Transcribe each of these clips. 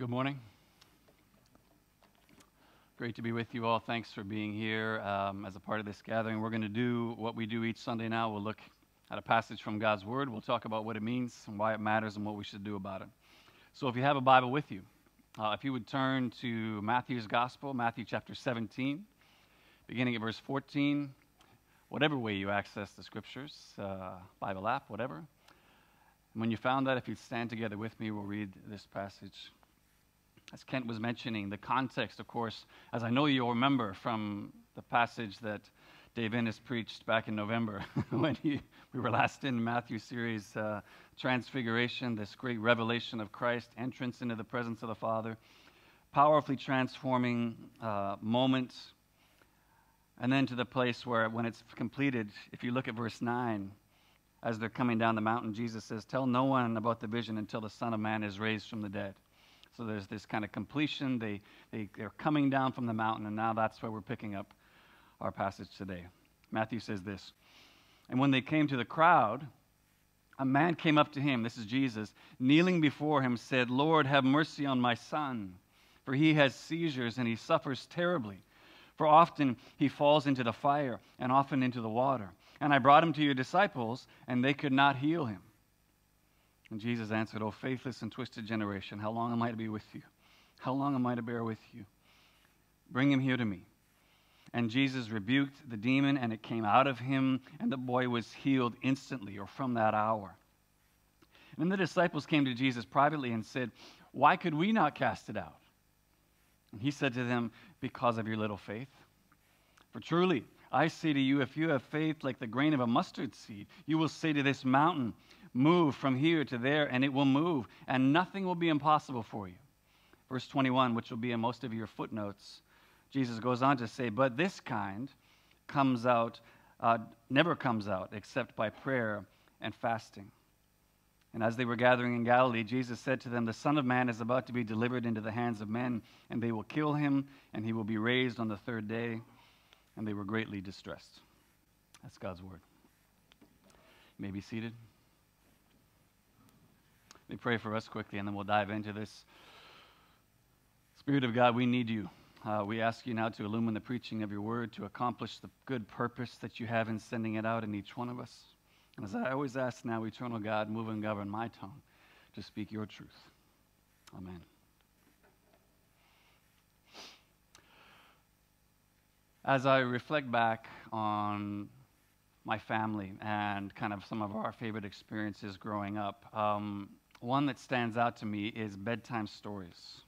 Good morning. Great to be with you all. Thanks for being here um, as a part of this gathering. We're going to do what we do each Sunday now. We'll look at a passage from God's Word. We'll talk about what it means and why it matters and what we should do about it. So if you have a Bible with you, uh, if you would turn to Matthew's Gospel, Matthew chapter 17, beginning at verse 14, whatever way you access the Scriptures, uh, Bible app, whatever. And when you found that, if you'd stand together with me, we'll read this passage. As Kent was mentioning, the context, of course, as I know you'll remember from the passage that Dave Innes preached back in November when he, we were last in Matthew series, uh, Transfiguration, this great revelation of Christ, entrance into the presence of the Father, powerfully transforming uh, moment. And then to the place where, when it's completed, if you look at verse 9, as they're coming down the mountain, Jesus says, Tell no one about the vision until the Son of Man is raised from the dead. So there's this kind of completion. They, they, they're coming down from the mountain, and now that's where we're picking up our passage today. Matthew says this And when they came to the crowd, a man came up to him, this is Jesus, kneeling before him, said, Lord, have mercy on my son, for he has seizures and he suffers terribly. For often he falls into the fire and often into the water. And I brought him to your disciples, and they could not heal him. And Jesus answered, O faithless and twisted generation, how long am I to be with you? How long am I to bear with you? Bring him here to me. And Jesus rebuked the demon, and it came out of him, and the boy was healed instantly or from that hour. And the disciples came to Jesus privately and said, Why could we not cast it out? And he said to them, Because of your little faith. For truly, I say to you, if you have faith like the grain of a mustard seed, you will say to this mountain, Move from here to there, and it will move, and nothing will be impossible for you. Verse 21, which will be in most of your footnotes, Jesus goes on to say, But this kind comes out, uh, never comes out except by prayer and fasting. And as they were gathering in Galilee, Jesus said to them, The Son of Man is about to be delivered into the hands of men, and they will kill him, and he will be raised on the third day. And they were greatly distressed. That's God's word. You may be seated. Me pray for us quickly, and then we'll dive into this. Spirit of God, we need you. Uh, we ask you now to illumine the preaching of your word to accomplish the good purpose that you have in sending it out in each one of us. And as I always ask now, eternal God, move and govern my tongue to speak your truth. Amen. As I reflect back on my family and kind of some of our favorite experiences growing up, um, one that stands out to me is bedtime stories.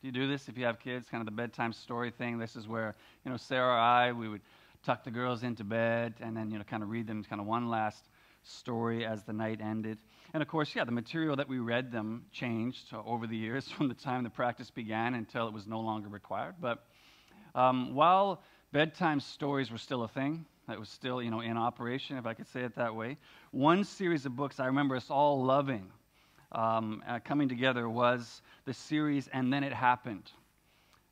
Do you do this if you have kids? Kind of the bedtime story thing. This is where, you know, Sarah or I, we would tuck the girls into bed and then, you know, kind of read them kind of one last story as the night ended. And of course, yeah, the material that we read them changed over the years from the time the practice began until it was no longer required. But um, while bedtime stories were still a thing, that was still, you know, in operation, if I could say it that way, one series of books I remember us all loving um, uh, coming together was the series And Then It Happened.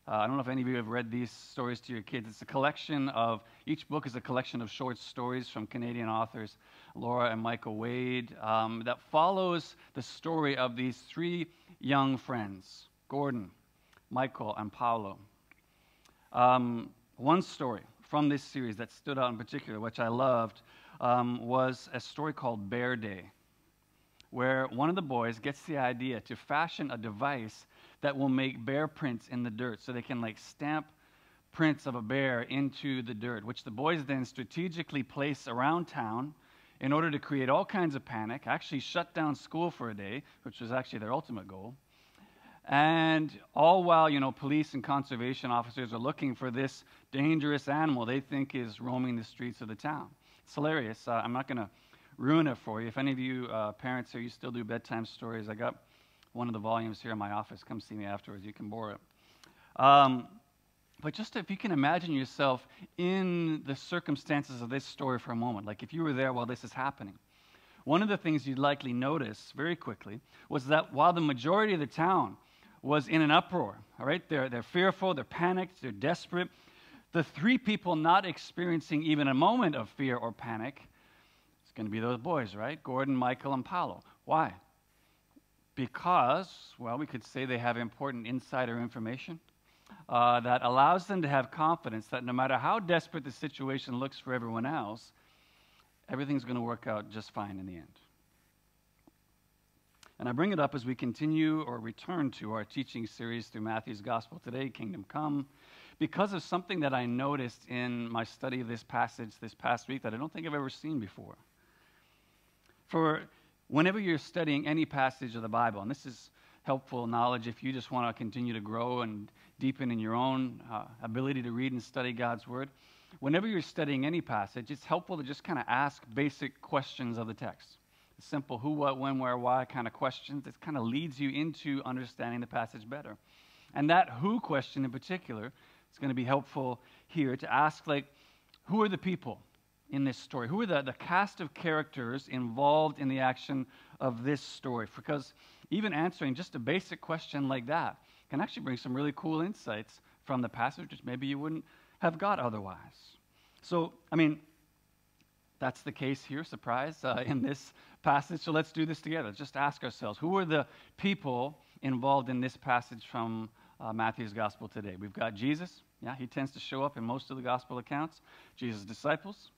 Uh, I don't know if any of you have read these stories to your kids. It's a collection of, each book is a collection of short stories from Canadian authors, Laura and Michael Wade, um, that follows the story of these three young friends Gordon, Michael, and Paolo. Um, one story from this series that stood out in particular, which I loved, um, was a story called Bear Day where one of the boys gets the idea to fashion a device that will make bear prints in the dirt so they can like stamp prints of a bear into the dirt, which the boys then strategically place around town in order to create all kinds of panic, actually shut down school for a day, which was actually their ultimate goal. And all while, you know, police and conservation officers are looking for this dangerous animal they think is roaming the streets of the town. It's hilarious. Uh, I'm not going to ruin it for you. If any of you uh, parents here, you still do bedtime stories, I got one of the volumes here in my office. Come see me afterwards. You can borrow it. Um, but just if you can imagine yourself in the circumstances of this story for a moment, like if you were there while this is happening, one of the things you'd likely notice very quickly was that while the majority of the town was in an uproar, all right, they're, they're fearful, they're panicked, they're desperate, the three people not experiencing even a moment of fear or panic it's going to be those boys, right? Gordon, Michael, and Paolo. Why? because, well, we could say they have important insider information uh, that allows them to have confidence that no matter how desperate the situation looks for everyone else, everything's going to work out just fine in the end. And I bring it up as we continue or return to our teaching series through Matthew's Gospel today, Kingdom Come, because of something that I noticed in my study of this passage this past week that I don't think I've ever seen before. For whenever you're studying any passage of the Bible, and this is helpful knowledge if you just want to continue to grow and deepen in your own uh, ability to read and study God's Word, whenever you're studying any passage, it's helpful to just kind of ask basic questions of the text simple who, what, when, where, why kind of questions. It kind of leads you into understanding the passage better. And that who question in particular is going to be helpful here to ask, like, who are the people in this story? Who are the, the cast of characters involved in the action of this story? Because even answering just a basic question like that can actually bring some really cool insights from the passage, which maybe you wouldn't have got otherwise. So, I mean, that's the case here, surprise, uh, in this passage. So let's do this together. Just ask ourselves who are the people involved in this passage from uh, Matthew's gospel today? We've got Jesus. Yeah, he tends to show up in most of the gospel accounts. Jesus' disciples.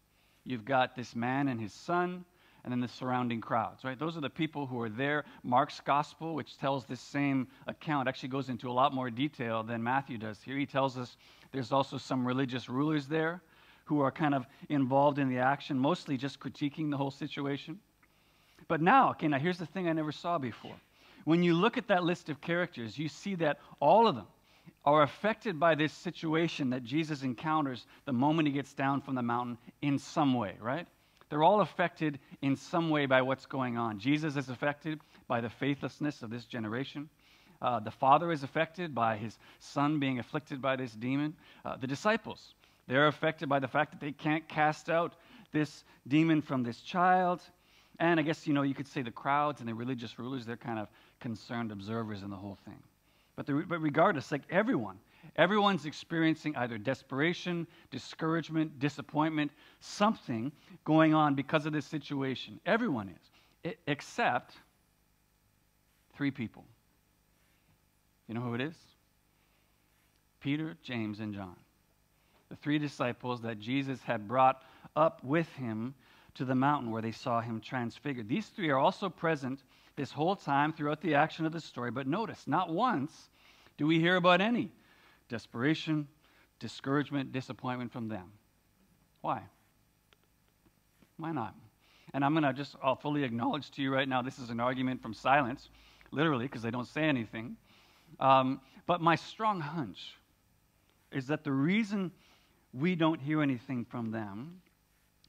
You've got this man and his son, and then the surrounding crowds, right? Those are the people who are there. Mark's gospel, which tells this same account, actually goes into a lot more detail than Matthew does here. He tells us there's also some religious rulers there who are kind of involved in the action, mostly just critiquing the whole situation. But now, okay, now here's the thing I never saw before. When you look at that list of characters, you see that all of them are affected by this situation that Jesus encounters the moment he gets down from the mountain in some way, right? They're all affected in some way by what's going on. Jesus is affected by the faithlessness of this generation. Uh, the father is affected by his son being afflicted by this demon. Uh, the disciples, they're affected by the fact that they can't cast out this demon from this child. And I guess, you know, you could say the crowds and the religious rulers, they're kind of concerned observers in the whole thing. But, the, but regardless, like everyone, everyone's experiencing either desperation, discouragement, disappointment, something going on because of this situation. Everyone is, except three people. You know who it is? Peter, James, and John. The three disciples that Jesus had brought up with him to the mountain where they saw him transfigured. These three are also present this whole time throughout the action of the story. But notice, not once do we hear about any desperation, discouragement, disappointment from them. Why? Why not? And I'm going to just, I'll fully acknowledge to you right now, this is an argument from silence, literally, because they don't say anything. Um, but my strong hunch is that the reason we don't hear anything from them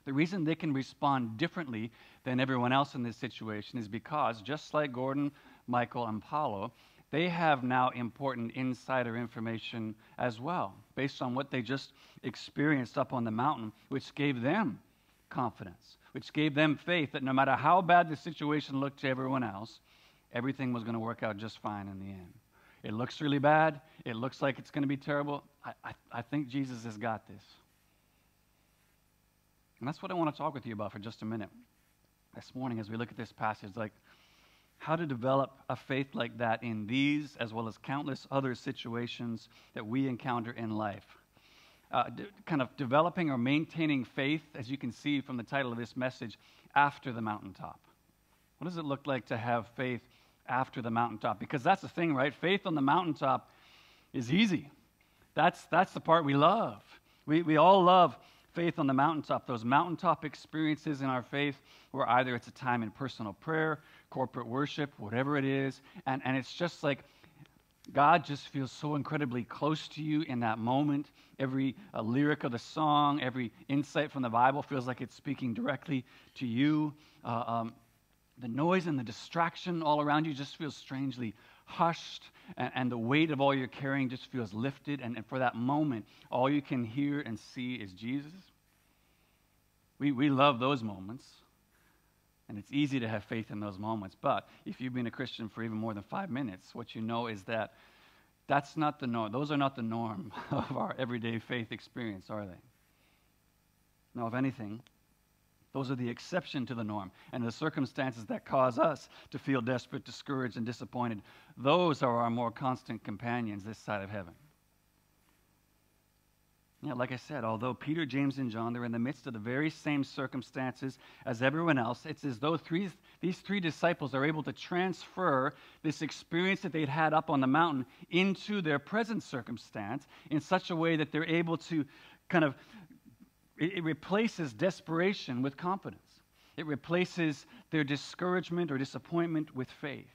the reason they can respond differently than everyone else in this situation is because, just like Gordon, Michael, and Paulo, they have now important insider information as well, based on what they just experienced up on the mountain, which gave them confidence, which gave them faith that no matter how bad the situation looked to everyone else, everything was going to work out just fine in the end. It looks really bad. It looks like it's going to be terrible. I, I, I think Jesus has got this. And that's what I want to talk with you about for just a minute this morning as we look at this passage. Like, how to develop a faith like that in these, as well as countless other situations that we encounter in life. Uh, d- kind of developing or maintaining faith, as you can see from the title of this message, after the mountaintop. What does it look like to have faith after the mountaintop? Because that's the thing, right? Faith on the mountaintop is easy. That's, that's the part we love. We, we all love faith on the mountaintop, those mountaintop experiences in our faith, where either it's a time in personal prayer, corporate worship, whatever it is, and, and it's just like God just feels so incredibly close to you in that moment. Every uh, lyric of the song, every insight from the Bible feels like it's speaking directly to you. Uh, um, the noise and the distraction all around you just feels strangely hushed, and, and, the weight of all you're carrying just feels lifted. And, and for that moment, all you can hear and see is Jesus. We, we love those moments. And it's easy to have faith in those moments. But if you've been a Christian for even more than five minutes, what you know is that that's not the norm. Those are not the norm of our everyday faith experience, are they? No, if anything, Those are the exception to the norm. And the circumstances that cause us to feel desperate, discouraged, and disappointed, those are our more constant companions this side of heaven. Yeah, like I said, although Peter, James, and John, they're in the midst of the very same circumstances as everyone else, it's as though three, these three disciples are able to transfer this experience that they'd had up on the mountain into their present circumstance in such a way that they're able to kind of, it, it replaces desperation with confidence. It replaces their discouragement or disappointment with faith.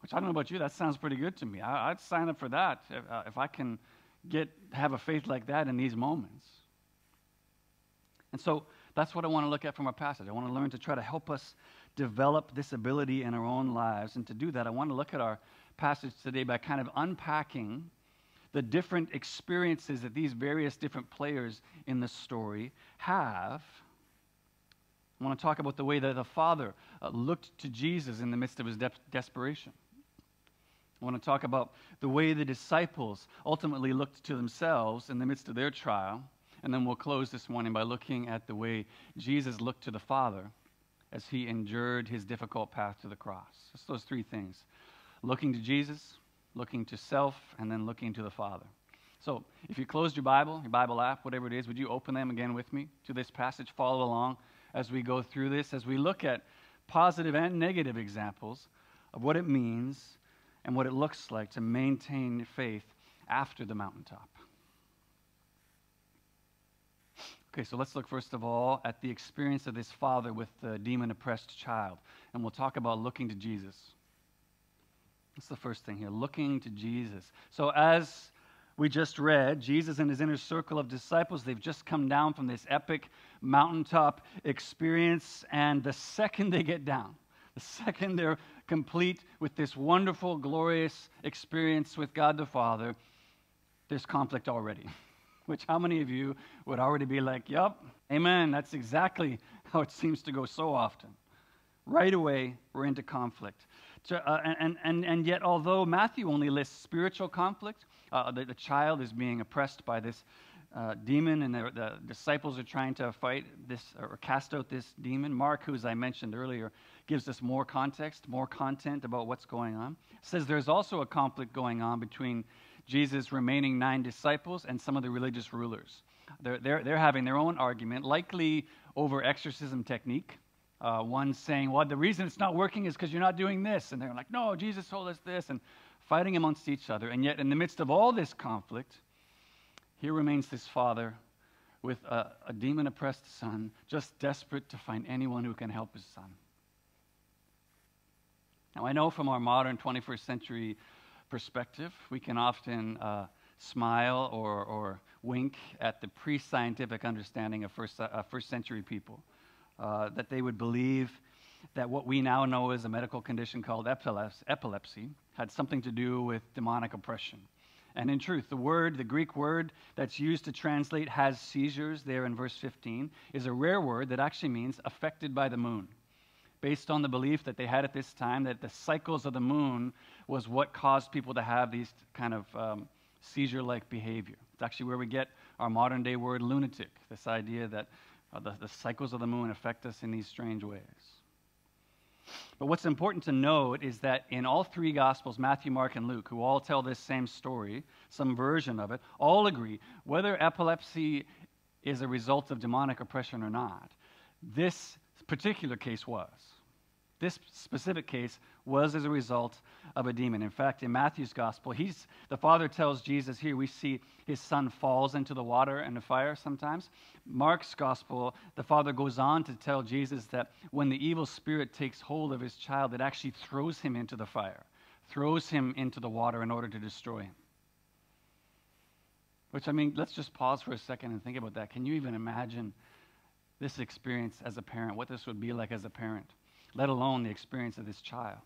Which I don't know about you, that sounds pretty good to me. I, would sign up for that if, uh, if I can get have a faith like that in these moments. And so that's what I want to look at from our passage. I want to learn to try to help us develop this ability in our own lives. And to do that, I want to look at our passage today by kind of unpacking the different experiences that these various different players in the story have. I want to talk about the way that the Father uh, looked to Jesus in the midst of his de- desperation. I want to talk about the way the disciples ultimately looked to themselves in the midst of their trial. And then we'll close this morning by looking at the way Jesus looked to the Father as he endured his difficult path to the cross. Just those three things looking to Jesus, looking to self, and then looking to the Father. So if you closed your Bible, your Bible app, whatever it is, would you open them again with me to this passage? Follow along as we go through this, as we look at positive and negative examples of what it means and what it looks like to maintain faith after the mountaintop. Okay, so let's look first of all at the experience of this father with the demon oppressed child. And we'll talk about looking to Jesus. That's the first thing here looking to Jesus. So, as we just read, Jesus and his inner circle of disciples, they've just come down from this epic mountaintop experience. And the second they get down, the second they're complete with this wonderful, glorious experience with God the Father, there's conflict already. Which, how many of you would already be like, Yep, amen, that's exactly how it seems to go so often. Right away, we're into conflict. Uh, and, and, and yet, although Matthew only lists spiritual conflict, uh, the, the child is being oppressed by this uh, demon, and the, the, disciples are trying to fight this or cast out this demon. Mark, who, as I mentioned earlier, gives us more context, more content about what's going on. says there's also a conflict going on between Jesus' remaining nine disciples and some of the religious rulers. They're, they're, they're having their own argument, likely over exorcism technique. Uh, one saying, Well, the reason it's not working is because you're not doing this. And they're like, No, Jesus told us this, and fighting amongst each other. And yet, in the midst of all this conflict, here remains this father with a, a demon oppressed son, just desperate to find anyone who can help his son. Now, I know from our modern 21st century perspective, we can often uh, smile or, or wink at the pre scientific understanding of first, uh, first century people, uh, that they would believe that what we now know as a medical condition called epilepsy had something to do with demonic oppression. And in truth, the word, the Greek word that's used to translate has seizures there in verse 15, is a rare word that actually means affected by the moon based on the belief that they had at this time that the cycles of the moon was what caused people to have these kind of um, seizure like behavior. It's actually where we get our modern day word lunatic, this idea that uh, the, the cycles of the moon affect us in these strange ways. But what's important to note is that in all three Gospels, Matthew, Mark, and Luke, who all tell this same story, some version of it, all agree whether epilepsy is a result of demonic oppression or not, this particular case was. This specific case was as a result of a demon. In fact, in Matthew's gospel, he's, the father tells Jesus here, we see his son falls into the water and the fire sometimes. Mark's gospel, the father goes on to tell Jesus that when the evil spirit takes hold of his child, it actually throws him into the fire, throws him into the water in order to destroy him. Which, I mean, let's just pause for a second and think about that. Can you even imagine this experience as a parent, what this would be like as a parent? Let alone the experience of this child.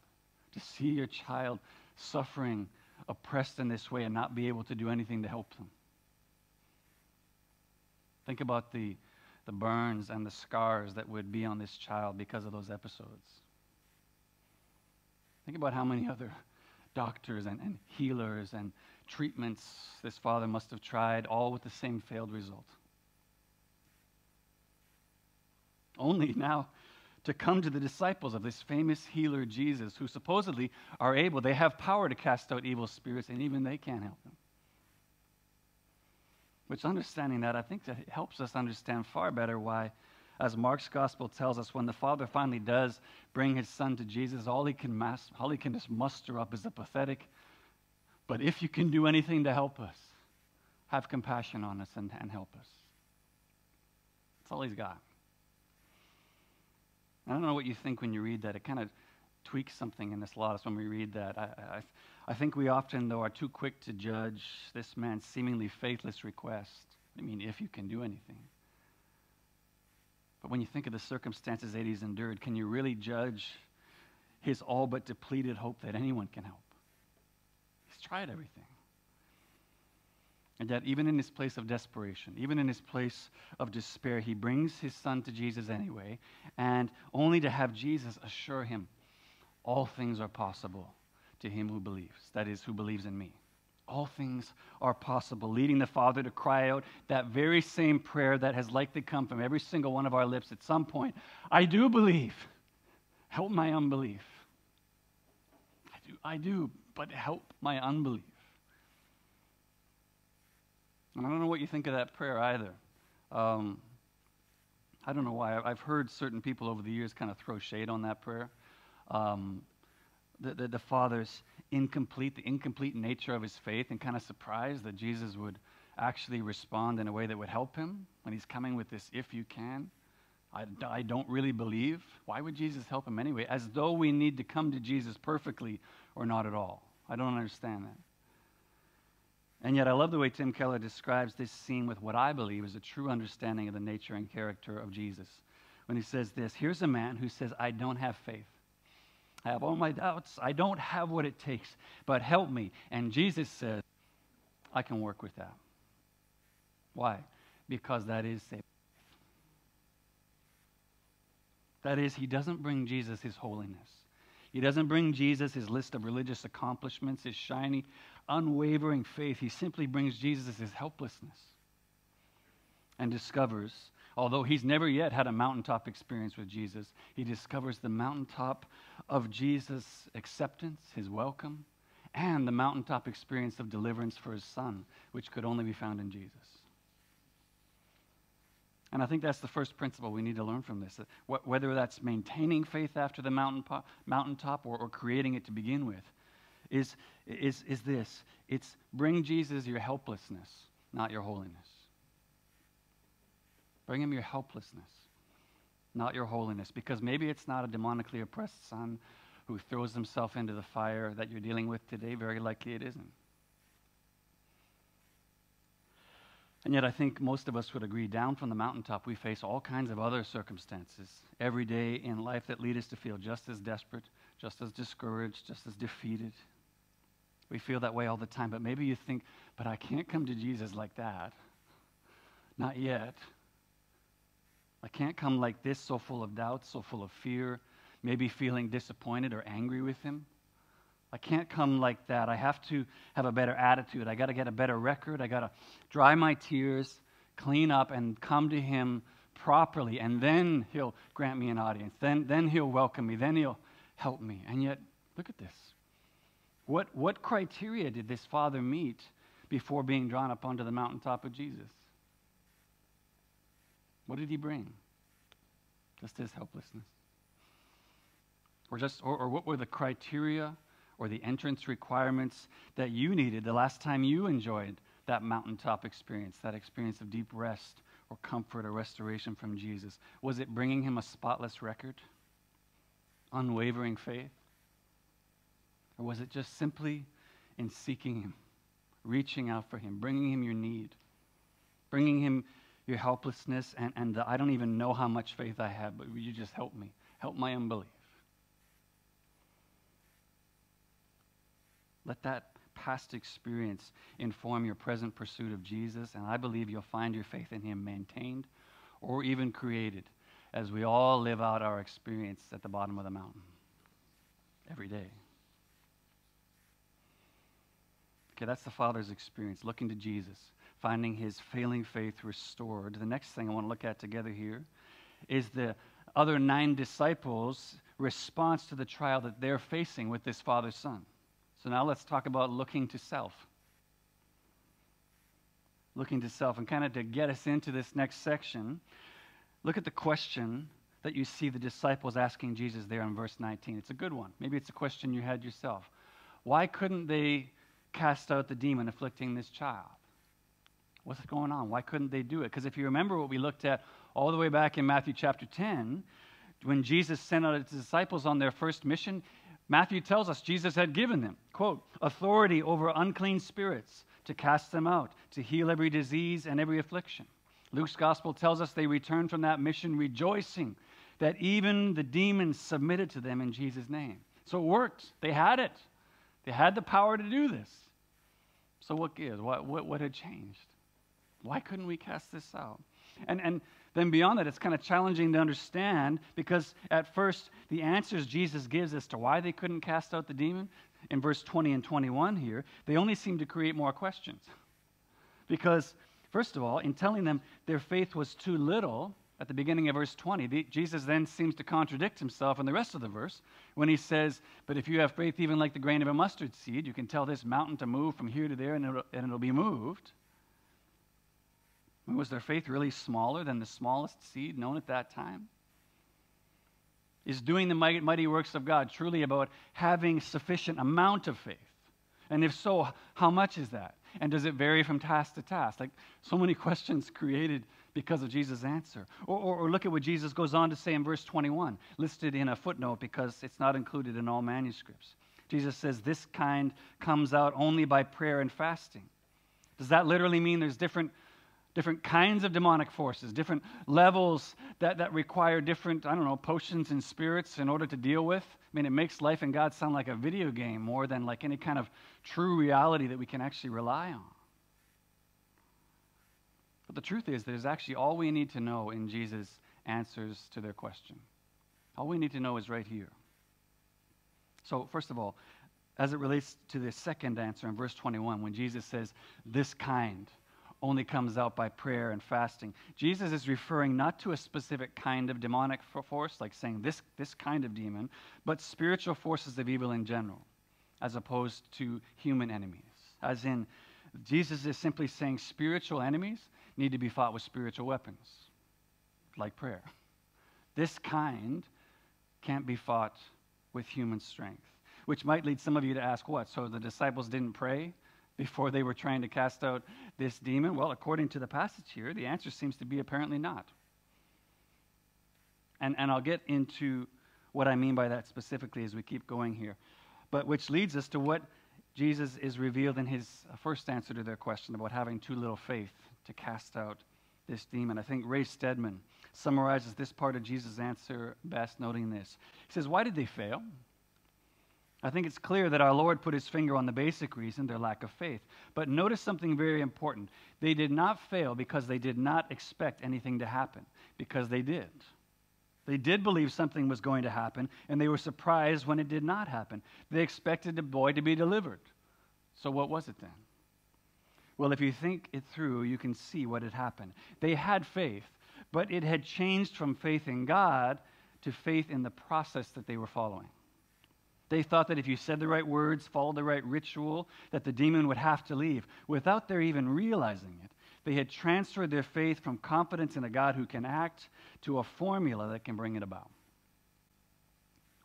To see your child suffering, oppressed in this way, and not be able to do anything to help them. Think about the, the burns and the scars that would be on this child because of those episodes. Think about how many other doctors and, and healers and treatments this father must have tried, all with the same failed result. only now to come to the disciples of this famous healer Jesus, who supposedly are able, they have power to cast out evil spirits, and even they can't help them. Which, understanding that, I think that helps us understand far better why, as Mark's gospel tells us, when the Father finally does bring his Son to Jesus, all he can, mass, all he can just muster up is a pathetic, but if you can do anything to help us, have compassion on us and, and help us. That's all he's got. I don't know what you think when you read that. It kind of tweaks something in us a lot when we read that. I, I, I think we often, though, are too quick to judge this man's seemingly faithless request. I mean, if you can do anything. But when you think of the circumstances that he's endured, can you really judge his all but depleted hope that anyone can help? He's tried everything. And yet, even in his place of desperation, even in his place of despair, he brings his son to Jesus anyway, and only to have Jesus assure him, All things are possible to him who believes, that is, who believes in me. All things are possible, leading the Father to cry out that very same prayer that has likely come from every single one of our lips at some point I do believe. Help my unbelief. I do, I do, but help my unbelief. And I don't know what you think of that prayer either. Um, I don't know why. I've heard certain people over the years kind of throw shade on that prayer. Um, the, the, the, Father's incomplete, the incomplete nature of his faith, and kind of surprised that Jesus would actually respond in a way that would help him when he's coming with this, if you can. I, I don't really believe. Why would Jesus help him anyway? As though we need to come to Jesus perfectly or not at all. I don't understand that. And yet, I love the way Tim Keller describes this scene with what I believe is a true understanding of the nature and character of Jesus. When he says this Here's a man who says, I don't have faith. I have all my doubts. I don't have what it takes, but help me. And Jesus says, I can work with that. Why? Because that is faith. That is, he doesn't bring Jesus his holiness. He doesn't bring Jesus his list of religious accomplishments, his shiny, unwavering faith. He simply brings Jesus his helplessness and discovers, although he's never yet had a mountaintop experience with Jesus, he discovers the mountaintop of Jesus' acceptance, his welcome, and the mountaintop experience of deliverance for his son, which could only be found in Jesus. And I think that's the first principle we need to learn from this. Whether that's maintaining faith after the mountaintop or creating it to begin with, is, is, is this it's bring Jesus your helplessness, not your holiness. Bring him your helplessness, not your holiness. Because maybe it's not a demonically oppressed son who throws himself into the fire that you're dealing with today. Very likely it isn't. And yet, I think most of us would agree down from the mountaintop, we face all kinds of other circumstances every day in life that lead us to feel just as desperate, just as discouraged, just as defeated. We feel that way all the time, but maybe you think, but I can't come to Jesus like that. Not yet. I can't come like this, so full of doubt, so full of fear, maybe feeling disappointed or angry with Him. I can't come like that. I have to have a better attitude. I got to get a better record. I got to dry my tears, clean up, and come to Him properly. And then He'll grant me an audience. Then, then He'll welcome me. Then He'll help me. And yet, look at this. What, what criteria did this father meet before being drawn up onto the mountaintop of Jesus? What did he bring? Just his helplessness. Or, just, or, or what were the criteria or the entrance requirements that you needed the last time you enjoyed that mountaintop experience, that experience of deep rest or comfort or restoration from Jesus? Was it bringing him a spotless record? Unwavering faith? Or was it just simply in seeking Him, reaching out for Him, bringing Him your need, bringing Him your helplessness, and, and the, I don't even know how much faith I have, but you just help me? Help my unbelief. Let that past experience inform your present pursuit of Jesus, and I believe you'll find your faith in Him maintained or even created as we all live out our experience at the bottom of the mountain every day. Okay, that's the Father's experience, looking to Jesus, finding his failing faith restored. The next thing I want to look at together here is the other nine disciples' response to the trial that they're facing with this father son. So now let's talk about looking to self. Looking to self. And kind of to get us into this next section, look at the question that you see the disciples asking Jesus there in verse 19. It's a good one. Maybe it's a question you had yourself. Why couldn't they cast out the demon afflicting this child? What's going on? Why couldn't they do it? Because if you remember what we looked at all the way back in Matthew chapter 10, when Jesus sent out his disciples on their first mission, Matthew tells us Jesus had given them, quote, authority over unclean spirits to cast them out, to heal every disease and every affliction. Luke's gospel tells us they returned from that mission rejoicing that even the demons submitted to them in Jesus' name. So it worked. They had it. They had the power to do this. So what gives? What, what, what had changed? Why couldn't we cast this out? And, and then beyond that, it's kind of challenging to understand because at first, the answers Jesus gives as to why they couldn't cast out the demon in verse 20 and 21 here, they only seem to create more questions. Because, first of all, in telling them their faith was too little, at the beginning of verse 20, the, Jesus then seems to contradict himself in the rest of the verse when he says, But if you have faith even like the grain of a mustard seed, you can tell this mountain to move from here to there and it'll, and it'll be moved. Was their faith really smaller than the smallest seed known at that time? Is doing the mighty, mighty works of God truly about having sufficient amount of faith? And if so, how much is that? And does it vary from task to task? Like so many questions created because of Jesus' answer. Or, or, or, look at what Jesus goes on to say in verse 21, listed in a footnote because it's not included in all manuscripts. Jesus says, This kind comes out only by prayer and fasting. Does that literally mean there's different different kinds of demonic forces, different levels that, that require different, I don't know, potions and spirits in order to deal with. I mean, it makes life in God sound like a video game more than like any kind of true reality that we can actually rely on. But the truth is, there's actually all we need to know in Jesus' answers to their question. All we need to know is right here. So, first of all, as it relates to the second answer in verse 21, when Jesus says, This kind, only comes out by prayer and fasting. Jesus is referring not to a specific kind of demonic force, like saying this, this kind of demon, but spiritual forces of evil in general, as opposed to human enemies. As in, Jesus is simply saying spiritual enemies need to be fought with spiritual weapons, like prayer. This kind can't be fought with human strength, which might lead some of you to ask what? So the disciples didn't pray? before they were trying to cast out this demon? Well, according to the passage here, the answer seems to be apparently not. And, and I'll get into what I mean by that specifically as we keep going here. But which leads us to what Jesus is revealed in his first answer to their question about having too little faith to cast out this demon. I think Ray Stedman summarizes this part of Jesus' answer best, noting this. He says, Why did they fail? I think it's clear that our Lord put his finger on the basic reason, their lack of faith. But notice something very important. They did not fail because they did not expect anything to happen, because they did. They did believe something was going to happen, and they were surprised when it did not happen. They expected the boy to be delivered. So, what was it then? Well, if you think it through, you can see what had happened. They had faith, but it had changed from faith in God to faith in the process that they were following. They thought that if you said the right words, followed the right ritual, that the demon would have to leave. Without their even realizing it, they had transferred their faith from confidence in a God who can act to a formula that can bring it about.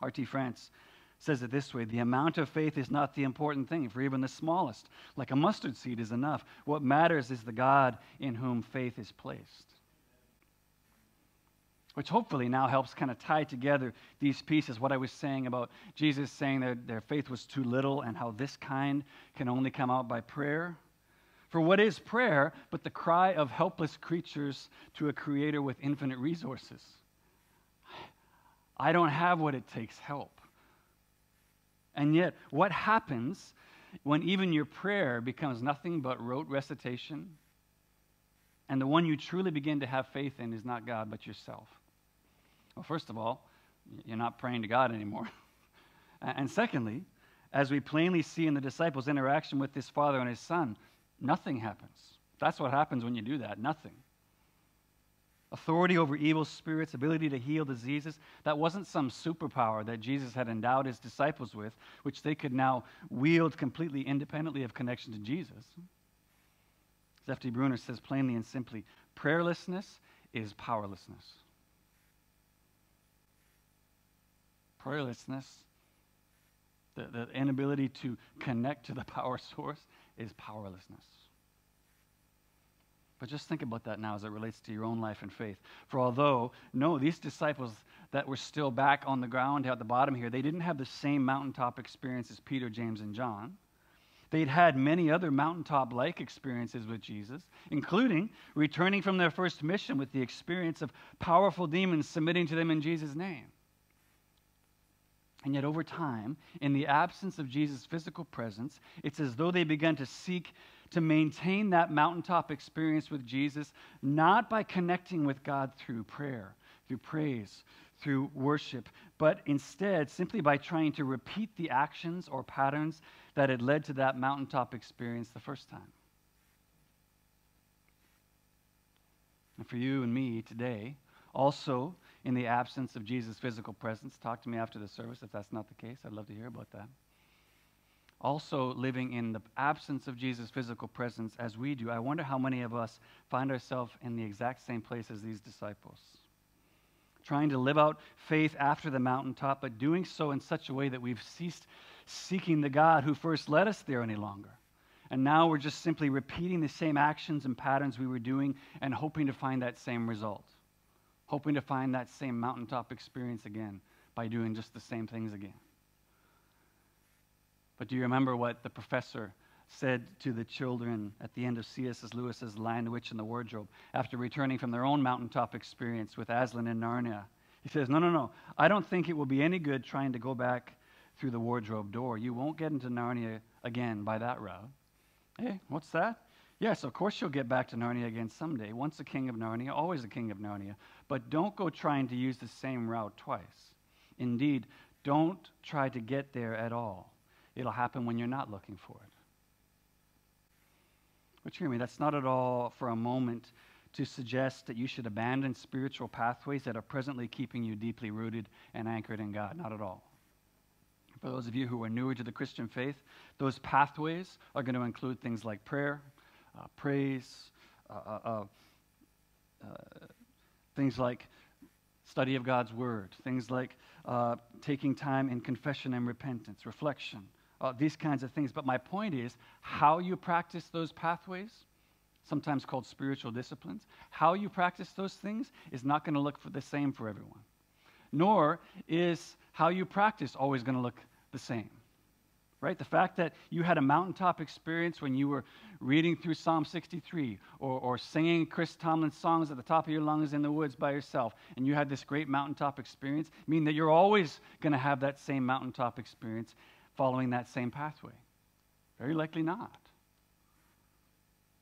R.T. France says it this way The amount of faith is not the important thing, for even the smallest, like a mustard seed, is enough. What matters is the God in whom faith is placed which hopefully now helps kind of tie together these pieces. What I was saying about Jesus saying that their faith was too little and how this kind can only come out by prayer. For what is prayer but the cry of helpless creatures to a creator with infinite resources? I don't have what it takes help. And yet, what happens when even your prayer becomes nothing but rote recitation? And the one you truly begin to have faith in is not God, but yourself. Well, first of all, you're not praying to God anymore. and secondly, as we plainly see in the disciples' interaction with this father and his son, nothing happens. That's what happens when you do that nothing. Authority over evil spirits, ability to heal diseases. That wasn't some superpower that Jesus had endowed his disciples with, which they could now wield completely independently of connection to Jesus. F.D. Bruner says plainly and simply, prayerlessness is powerlessness. Prayerlessness, the, the inability to connect to the power source, is powerlessness. But just think about that now as it relates to your own life and faith. For although, no, these disciples that were still back on the ground at the bottom here, they didn't have the same mountaintop experience as Peter, James, and John. They'd had many other mountaintop like experiences with Jesus, including returning from their first mission with the experience of powerful demons submitting to them in Jesus' name. And yet, over time, in the absence of Jesus' physical presence, it's as though they began to seek to maintain that mountaintop experience with Jesus, not by connecting with God through prayer, through praise, through worship, but instead simply by trying to repeat the actions or patterns that had led to that mountaintop experience the first time. And for you and me today, also in the absence of Jesus' physical presence, talk to me after the service if that's not the case. I'd love to hear about that also living in the absence of Jesus' physical presence as we do, I wonder how many of us find ourselves in the exact same place as these disciples. Trying to live out faith after the mountaintop, but doing so in such a way that we've ceased seeking the God who first led us there any longer. And now we're just simply repeating the same actions and patterns we were doing and hoping to find that same result. Hoping to find that same mountaintop experience again by doing just the same things again. But do you remember what the professor said to the children at the end of C.S. Lewis's Lion, the Witch, and the Wardrobe after returning from their own mountaintop experience with Aslan in Narnia? He says, No, no, no. I don't think it will be any good trying to go back through the wardrobe door. You won't get into Narnia again by that route. Hey, what's that? Yes, of course you'll get back to Narnia again someday. Once a king of Narnia, always a king of Narnia. But don't go trying to use the same route twice. Indeed, don't try to get there at all. It'll happen when you're not looking for it. But hear me, that's not at all for a moment to suggest that you should abandon spiritual pathways that are presently keeping you deeply rooted and anchored in God. Not at all. For those of you who are newer to the Christian faith, those pathways are going to include things like prayer, uh, praise, uh, uh, uh, uh things like study of God's Word, things like uh, taking time in confession and repentance, reflection, uh, these kinds of things. But my point is how you practice those pathways, sometimes called spiritual disciplines, how you practice those things is not going to look the same for everyone. Nor is how you practice always going to look the same. Right? The fact that you had a mountaintop experience when you were reading through Psalm 63 or, or singing Chris Tomlin songs at the top of your lungs in the woods by yourself, and you had this great mountaintop experience, mean that you're always going to have that same mountaintop experience following that same pathway? Very likely not.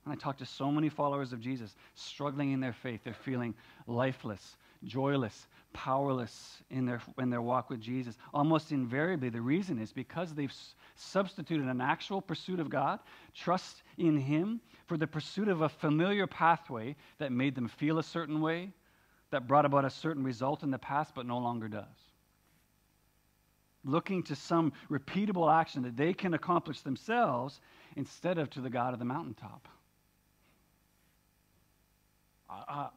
And I talk to so many followers of Jesus struggling in their faith. They're feeling lifeless, joyless, powerless in their, in their walk with Jesus. Almost invariably, the reason is because they've substituted an actual pursuit of God, trust in Him, for the pursuit of a familiar pathway that made them feel a certain way, that brought about a certain result in the past, but no longer does looking to some repeatable action that they can accomplish themselves instead of to the God of the mountaintop. I, I,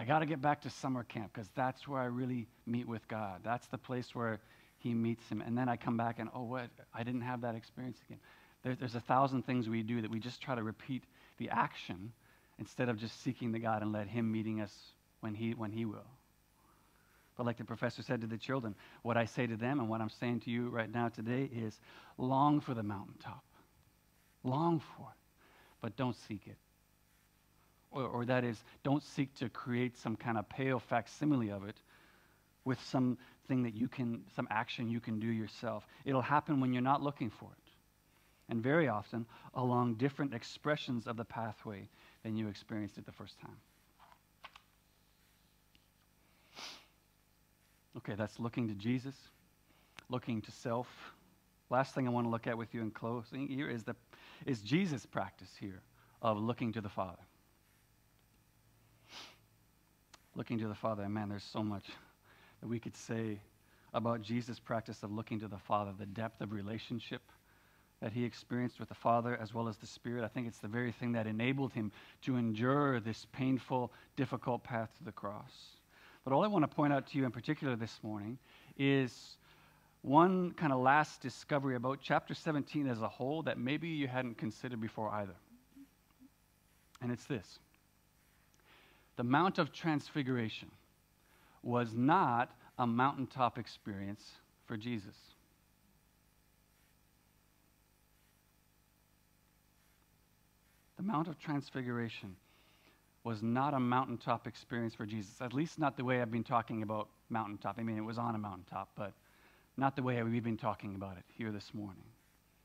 I got to get back to summer camp because that's where I really meet with God. That's the place where He meets Him. And then I come back and, oh, what? I didn't have that experience again. There, there's a thousand things we do that we just try to repeat the action instead of just seeking the God and let Him meeting us when He, when he will. But like the professor said to the children, what I say to them and what I'm saying to you right now today is long for the mountaintop. Long for it, but don't seek it. Or, or that is, don't seek to create some kind of pale facsimile of it with something that you can, some action you can do yourself. It'll happen when you're not looking for it. And very often along different expressions of the pathway than you experienced it the first time. Okay, that's looking to Jesus, looking to self. Last thing I want to look at with you in closing here is, the, is Jesus' practice here of looking to the Father. looking to the Father. And man, there's so much that we could say about Jesus' practice of looking to the Father, the depth of relationship that he experienced with the Father as well as the Spirit. I think it's the very thing that enabled him to endure this painful, difficult path to the cross. But all I want to point out to you in particular this morning is one kind of last discovery about chapter 17 as a whole that maybe you hadn't considered before either. And it's this the Mount of Transfiguration was not a mountaintop experience for Jesus. The Mount of Transfiguration was not a mountaintop experience for Jesus, at least not the way I've been talking about mountaintop. I mean, it was on a mountaintop, but not the way we've been talking about it here this morning.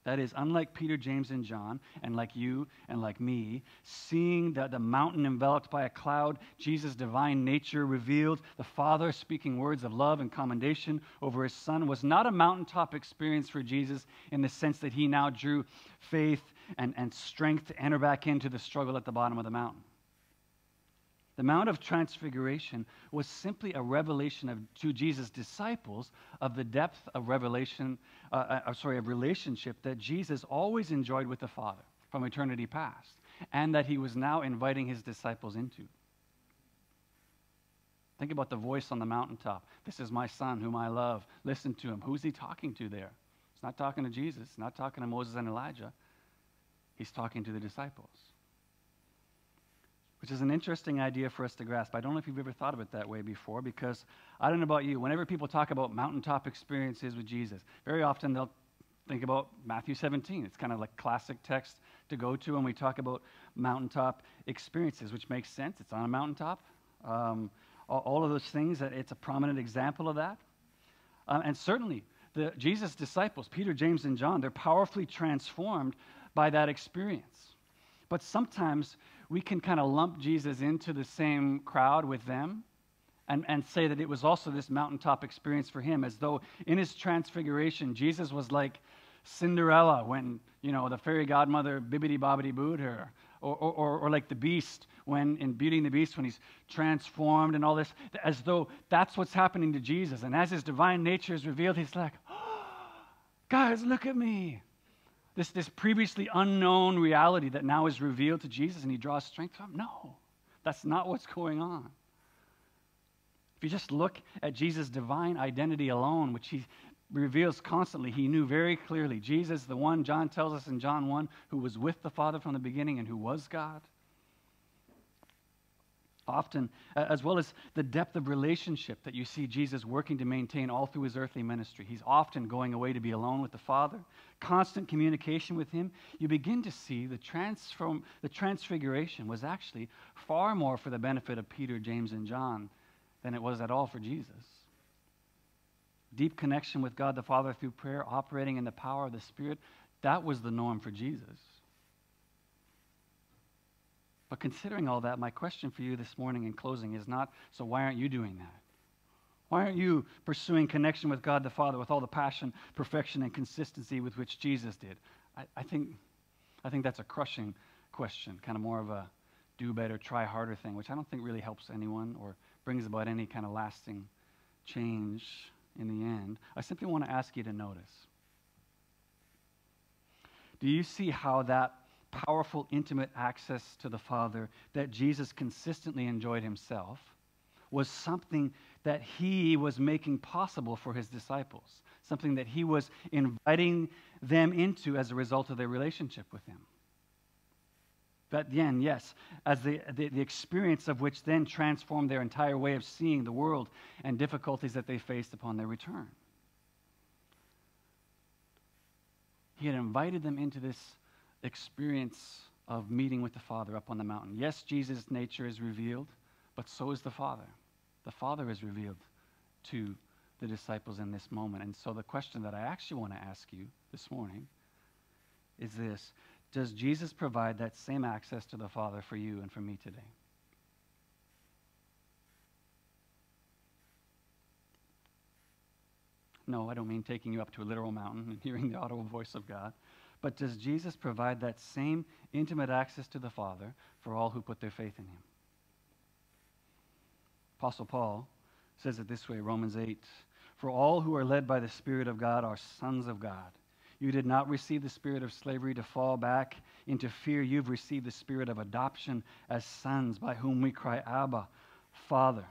That is, unlike Peter, James, and John, and like you and like me, seeing the, the mountain enveloped by a cloud, Jesus' divine nature revealed, the Father speaking words of love and commendation over his Son, was not a mountaintop experience for Jesus in the sense that he now drew faith and, and strength to enter back into the struggle at the bottom of the mountain. The Mount of Transfiguration was simply a revelation of, to Jesus' disciples of the depth of revelation, uh, uh, sorry, of relationship that Jesus always enjoyed with the Father from eternity past, and that he was now inviting his disciples into. Think about the voice on the mountaintop. This is my son whom I love. Listen to him. Who's he talking to there? He's not talking to Jesus, not talking to Moses and Elijah. He's talking to the disciples which is an interesting idea for us to grasp. I don't know if you've ever thought of it that way before, because I don't know about you. Whenever people talk about mountaintop experiences with Jesus, very often they'll think about Matthew 17. It's kind of like classic text to go to when we talk about mountaintop experiences, which makes sense. It's on a mountaintop. Um, all, of those things, it's a prominent example of that. Um, and certainly, the, Jesus' disciples, Peter, James, and John, they're powerfully transformed by that experience. But sometimes we can kind of lump Jesus into the same crowd with them and, and say that it was also this mountaintop experience for him, as though in his transfiguration, Jesus was like Cinderella when, you know, the fairy godmother bibbity bobbity booed her. Or, or, or, like the beast when in Beauty and the Beast when he's transformed and all this, as though that's what's happening to Jesus. And as his divine nature is revealed, he's like, oh, guys, look at me this, this previously unknown reality that now is revealed to Jesus and he draws strength from? No, that's not what's going on. If you just look at Jesus' divine identity alone, which he reveals constantly, he knew very clearly Jesus, the one John tells us in John 1, who was with the Father from the beginning and who was God often, as well as the depth of relationship that you see Jesus working to maintain all through his earthly ministry. He's often going away to be alone with the Father, constant communication with him. You begin to see the, transform, the transfiguration was actually far more for the benefit of Peter, James, and John than it was at all for Jesus. Deep connection with God the Father through prayer, operating in the power of the Spirit, that was the norm for Jesus. But considering all that, my question for you this morning in closing is not so why aren't you doing that? Why aren't you pursuing connection with God the Father with all the passion, perfection, and consistency with which Jesus did? I, I think, I think that's a crushing question, kind of more of a do better, try harder thing, which I don't think really helps anyone or brings about any kind of lasting change in the end. I simply want to ask you to notice. Do you see how that powerful, intimate access to the Father that Jesus consistently enjoyed himself was something that he was making possible for his disciples, something that he was inviting them into as a result of their relationship with him. But then, yes, as the, the, the, experience of which then transformed their entire way of seeing the world and difficulties that they faced upon their return. He had invited them into this experience of meeting with the Father up on the mountain. Yes, Jesus' nature is revealed, but so is the Father. The Father is revealed to the disciples in this moment. And so the question that I actually want to ask you this morning is this Does Jesus provide that same access to the Father for you and for me today? No, I don't mean taking you up to a literal mountain and hearing the audible voice of God. But does Jesus provide that same intimate access to the Father for all who put their faith in him? Apostle Paul says it this way Romans 8 For all who are led by the Spirit of God are sons of God. You did not receive the spirit of slavery to fall back into fear. You've received the spirit of adoption as sons, by whom we cry, Abba, Father.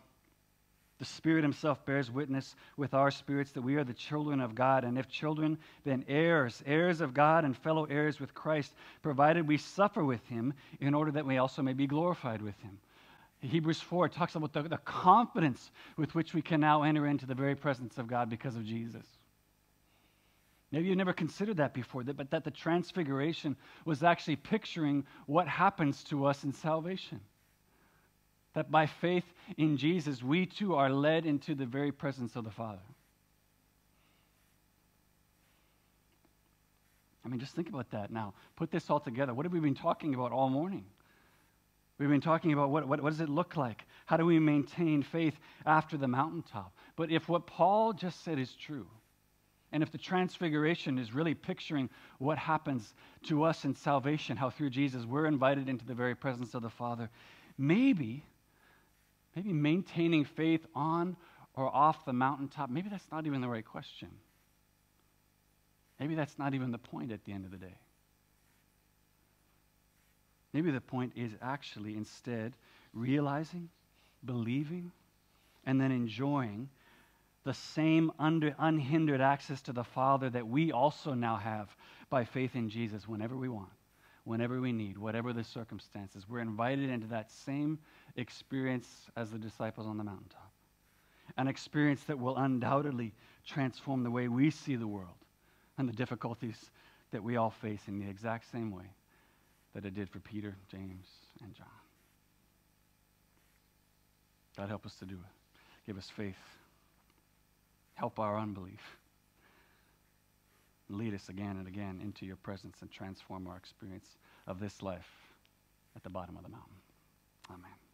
The Spirit Himself bears witness with our spirits that we are the children of God. And if children, then heirs, heirs of God and fellow heirs with Christ, provided we suffer with Him in order that we also may be glorified with Him. Hebrews 4 talks about the, the confidence with which we can now enter into the very presence of God because of Jesus. Maybe you've never considered that before, but that the transfiguration was actually picturing what happens to us in salvation that by faith in Jesus, we too are led into the very presence of the Father. I mean, just think about that now. Put this all together. What have we been talking about all morning? We've been talking about what, what, what does it look like? How do we maintain faith after the mountaintop? But if what Paul just said is true, and if the transfiguration is really picturing what happens to us in salvation, how through Jesus we're invited into the very presence of the Father, maybe maybe maintaining faith on or off the mountaintop, maybe that's not even the right question. Maybe that's not even the point at the end of the day. Maybe the point is actually instead realizing, believing, and then enjoying the same under, unhindered access to the Father that we also now have by faith in Jesus whenever we want, whenever we need, whatever the circumstances. We're invited into that same experience as the disciples on the mountaintop. An experience that will undoubtedly transform the way we see the world and the difficulties that we all face in the exact same way that it did for Peter, James, and John. God, help us to do it. Give us faith. Help our unbelief. Lead us again and again into your presence and transform our experience of this life at the bottom of the mountain. Amen.